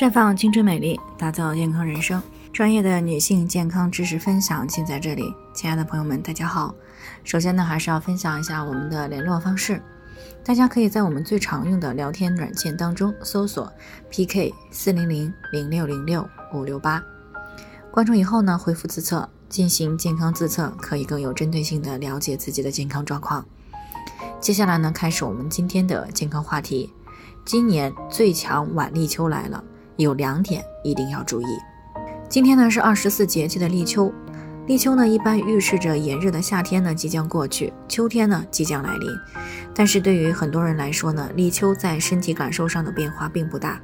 绽放青春美丽，打造健康人生。专业的女性健康知识分享尽在这里。亲爱的朋友们，大家好。首先呢，还是要分享一下我们的联络方式。大家可以在我们最常用的聊天软件当中搜索 PK 四零零零六零六五六八，关注以后呢，回复自测进行健康自测，可以更有针对性的了解自己的健康状况。接下来呢，开始我们今天的健康话题。今年最强晚立秋来了，有两点一定要注意。今天呢是二十四节气的立秋，立秋呢一般预示着炎热的夏天呢即将过去，秋天呢即将来临。但是对于很多人来说呢，立秋在身体感受上的变化并不大。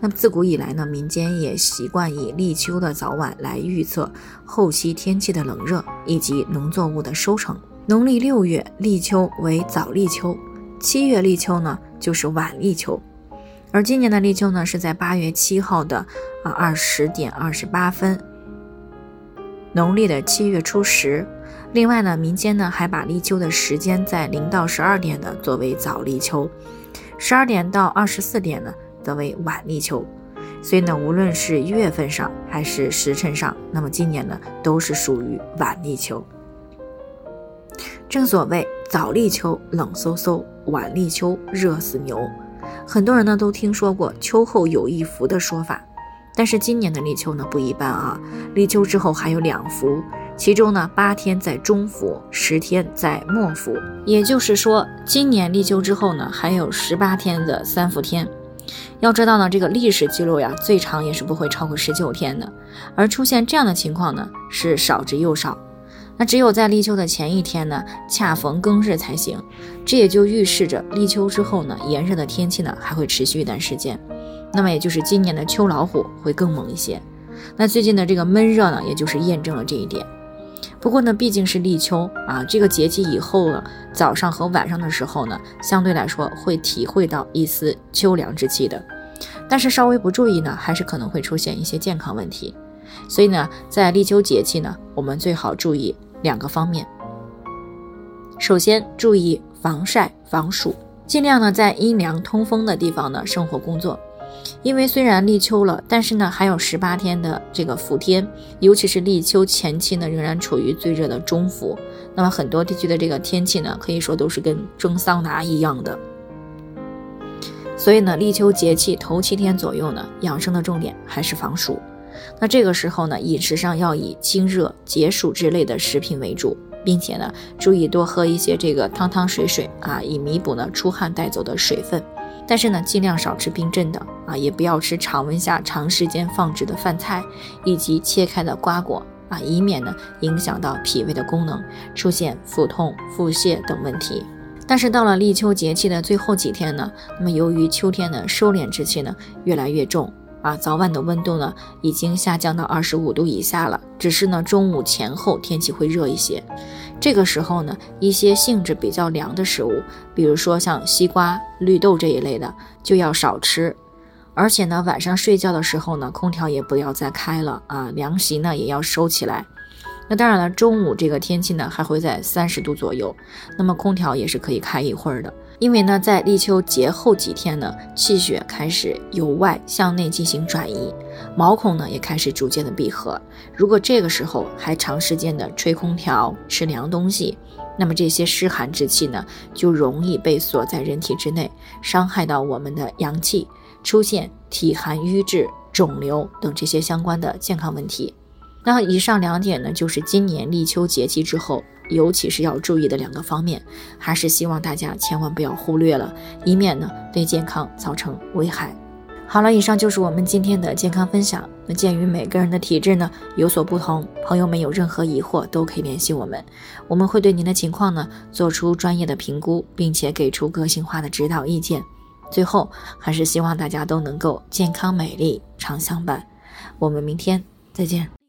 那么自古以来呢，民间也习惯以立秋的早晚来预测后期天气的冷热以及农作物的收成。农历六月立秋为早立秋，七月立秋呢就是晚立秋。而今年的立秋呢，是在八月七号的啊二十点二十八分，农历的七月初十。另外呢，民间呢还把立秋的时间在零到十二点呢作为早立秋，十二点到二十四点呢则为晚立秋。所以呢，无论是月份上还是时辰上，那么今年呢都是属于晚立秋。正所谓早立秋冷飕飕，晚立秋热死牛。很多人呢都听说过“秋后有一伏”的说法，但是今年的立秋呢不一般啊！立秋之后还有两伏，其中呢八天在中伏，十天在末伏。也就是说，今年立秋之后呢还有十八天的三伏天。要知道呢，这个历史记录呀，最长也是不会超过十九天的，而出现这样的情况呢是少之又少。那只有在立秋的前一天呢，恰逢庚日才行。这也就预示着立秋之后呢，炎热的天气呢还会持续一段时间。那么也就是今年的秋老虎会更猛一些。那最近的这个闷热呢，也就是验证了这一点。不过呢，毕竟是立秋啊，这个节气以后呢，早上和晚上的时候呢，相对来说会体会到一丝秋凉之气的。但是稍微不注意呢，还是可能会出现一些健康问题。所以呢，在立秋节气呢，我们最好注意。两个方面，首先注意防晒防暑，尽量呢在阴凉通风的地方呢生活工作。因为虽然立秋了，但是呢还有十八天的这个伏天，尤其是立秋前期呢仍然处于最热的中伏，那么很多地区的这个天气呢可以说都是跟蒸桑拿一样的。所以呢，立秋节气头七天左右呢，养生的重点还是防暑。那这个时候呢，饮食上要以清热解暑之类的食品为主，并且呢，注意多喝一些这个汤汤水水啊，以弥补呢出汗带走的水分。但是呢，尽量少吃冰镇的啊，也不要吃常温下长时间放置的饭菜以及切开的瓜果啊，以免呢影响到脾胃的功能，出现腹痛、腹泻等问题。但是到了立秋节气的最后几天呢，那么由于秋天的收敛之气呢越来越重。啊，早晚的温度呢已经下降到二十五度以下了，只是呢中午前后天气会热一些。这个时候呢，一些性质比较凉的食物，比如说像西瓜、绿豆这一类的就要少吃。而且呢，晚上睡觉的时候呢，空调也不要再开了啊，凉席呢也要收起来。那当然了，中午这个天气呢还会在三十度左右，那么空调也是可以开一会儿的。因为呢，在立秋节后几天呢，气血开始由外向内进行转移，毛孔呢也开始逐渐的闭合。如果这个时候还长时间的吹空调、吃凉东西，那么这些湿寒之气呢，就容易被锁在人体之内，伤害到我们的阳气，出现体寒瘀滞、肿瘤等这些相关的健康问题。那以上两点呢，就是今年立秋节气之后。尤其是要注意的两个方面，还是希望大家千万不要忽略了，以免呢对健康造成危害。好了，以上就是我们今天的健康分享。那鉴于每个人的体质呢有所不同，朋友们有任何疑惑都可以联系我们，我们会对您的情况呢做出专业的评估，并且给出个性化的指导意见。最后，还是希望大家都能够健康美丽常相伴。我们明天再见。